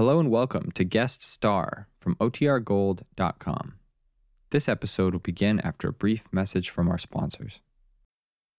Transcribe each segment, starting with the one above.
Hello and welcome to Guest Star from OTRGold.com. This episode will begin after a brief message from our sponsors.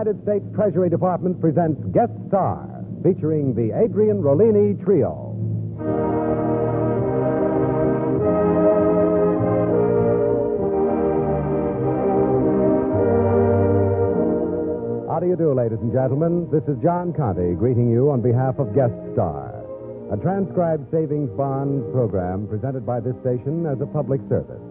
United States Treasury Department presents Guest Star, featuring the Adrian Rollini Trio. How do you do, ladies and gentlemen? This is John Conte greeting you on behalf of Guest Star, a transcribed savings bond program presented by this station as a public service.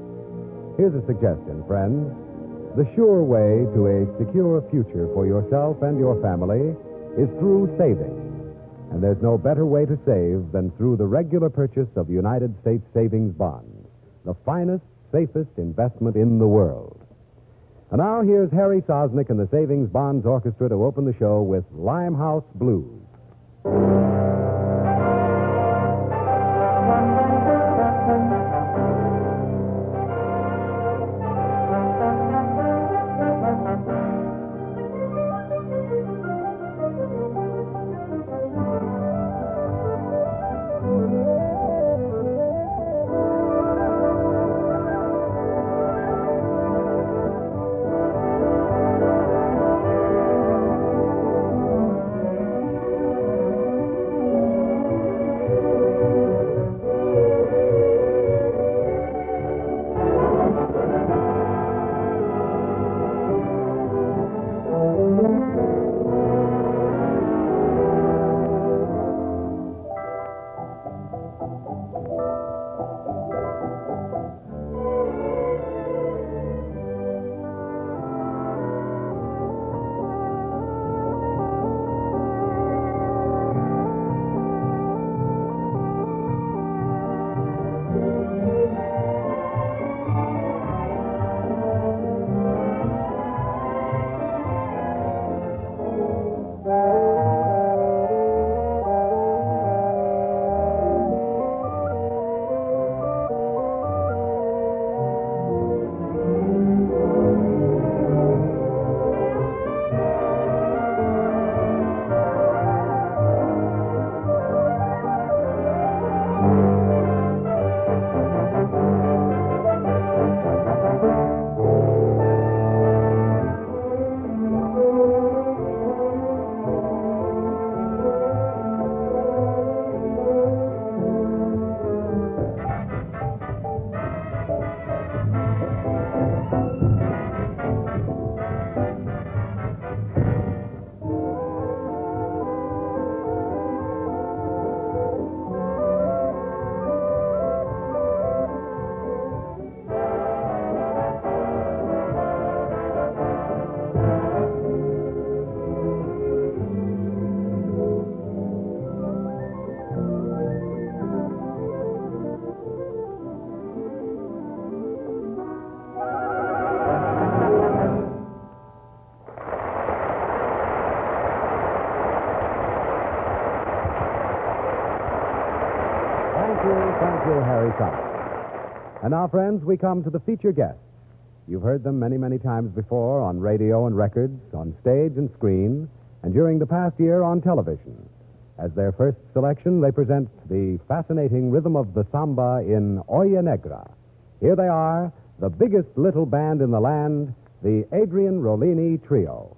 Here's a suggestion, friends. The sure way to a secure future for yourself and your family is through saving. And there's no better way to save than through the regular purchase of United States savings bonds, the finest, safest investment in the world. And now here's Harry Sosnick and the Savings Bonds Orchestra to open the show with Limehouse Blues. Sosnick. And now, friends, we come to the feature guests. You've heard them many, many times before on radio and records, on stage and screen, and during the past year on television. As their first selection, they present the fascinating rhythm of the samba in Oya Negra. Here they are, the biggest little band in the land, the Adrian Rollini Trio.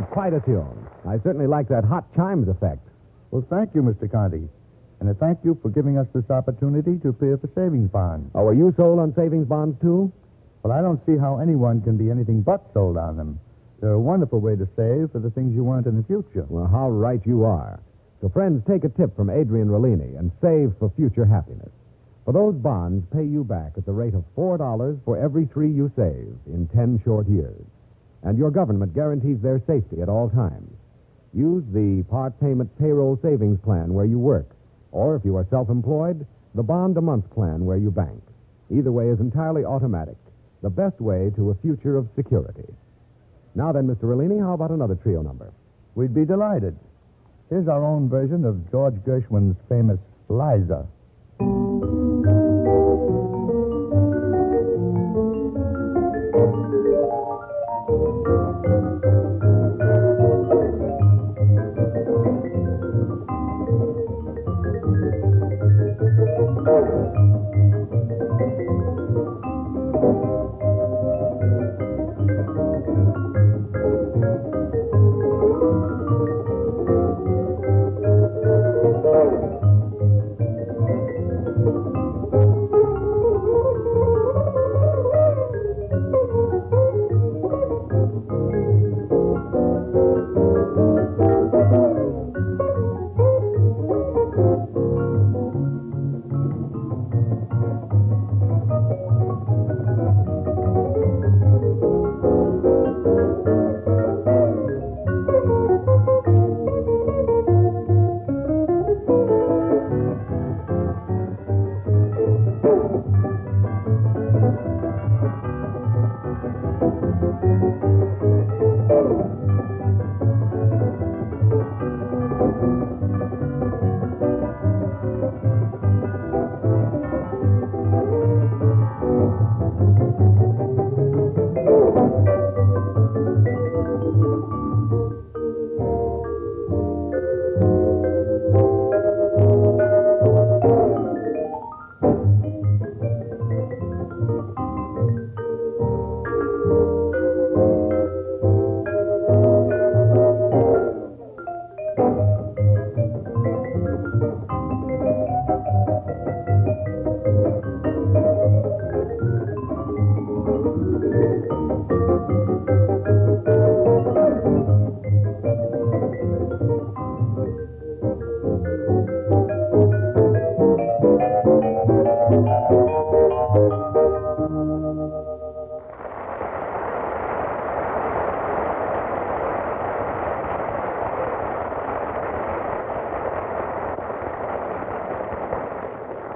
Was quite a tune. I certainly like that hot chimes effect. Well, thank you, Mr. Conte. And I thank you for giving us this opportunity to appear for savings bonds. Oh, are you sold on savings bonds, too? Well, I don't see how anyone can be anything but sold on them. They're a wonderful way to save for the things you want in the future. Well, how right you are. So, friends, take a tip from Adrian Rollini and save for future happiness. For those bonds pay you back at the rate of $4 for every three you save in 10 short years. And your government guarantees their safety at all times. Use the part payment payroll savings plan where you work, or if you are self employed, the bond a month plan where you bank. Either way is entirely automatic, the best way to a future of security. Now then, Mr. Rollini, how about another trio number? We'd be delighted. Here's our own version of George Gershwin's famous Liza.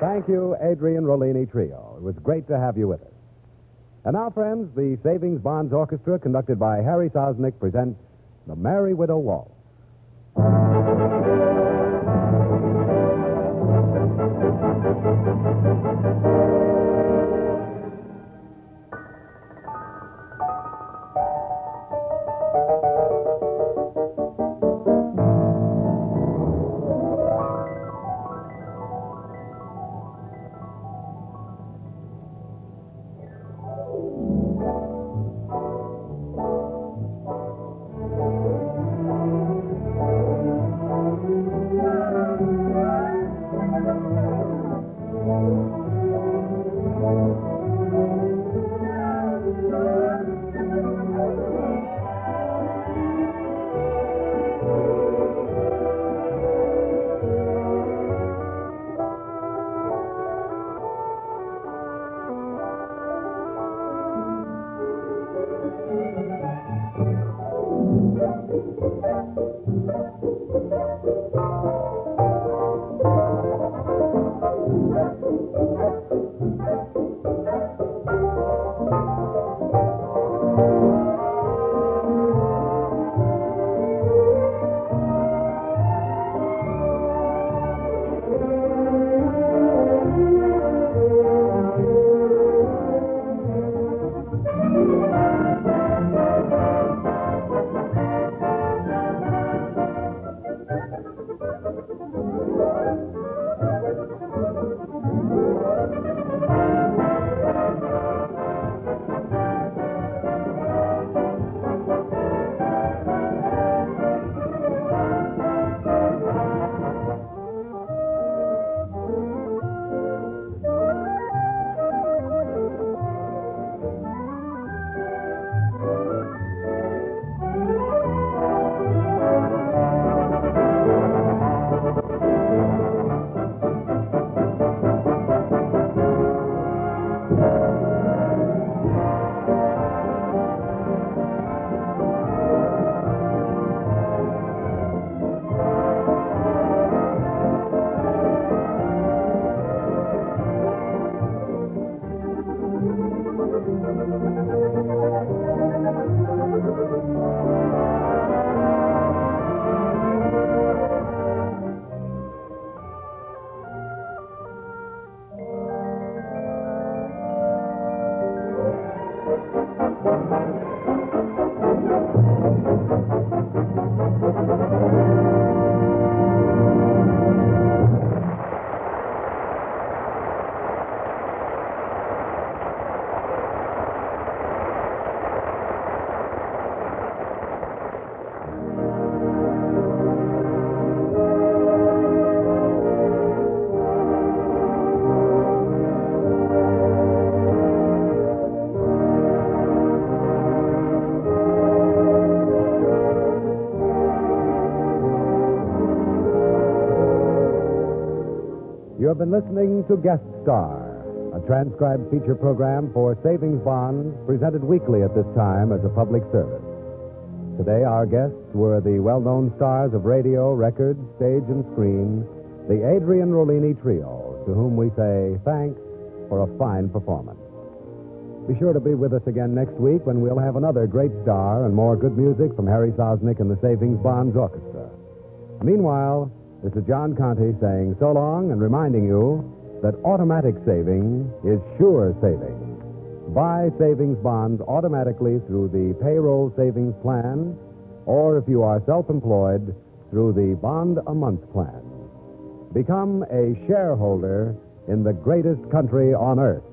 Thank you, Adrian Rollini Trio. It was great to have you with us. And now, friends, the Savings Bonds Orchestra, conducted by Harry Sosnick, presents The Merry Widow Waltz. You have been listening to Guest Star, a transcribed feature program for savings bonds presented weekly at this time as a public service. Today, our guests were the well known stars of radio, records, stage, and screen, the Adrian Rollini Trio, to whom we say thanks for a fine performance. Be sure to be with us again next week when we'll have another great star and more good music from Harry Sosnick and the Savings Bonds Orchestra. Meanwhile, is John Conte saying so long and reminding you that automatic saving is sure saving. Buy savings bonds automatically through the payroll savings plan, or if you are self employed, through the bond a month plan. Become a shareholder in the greatest country on earth.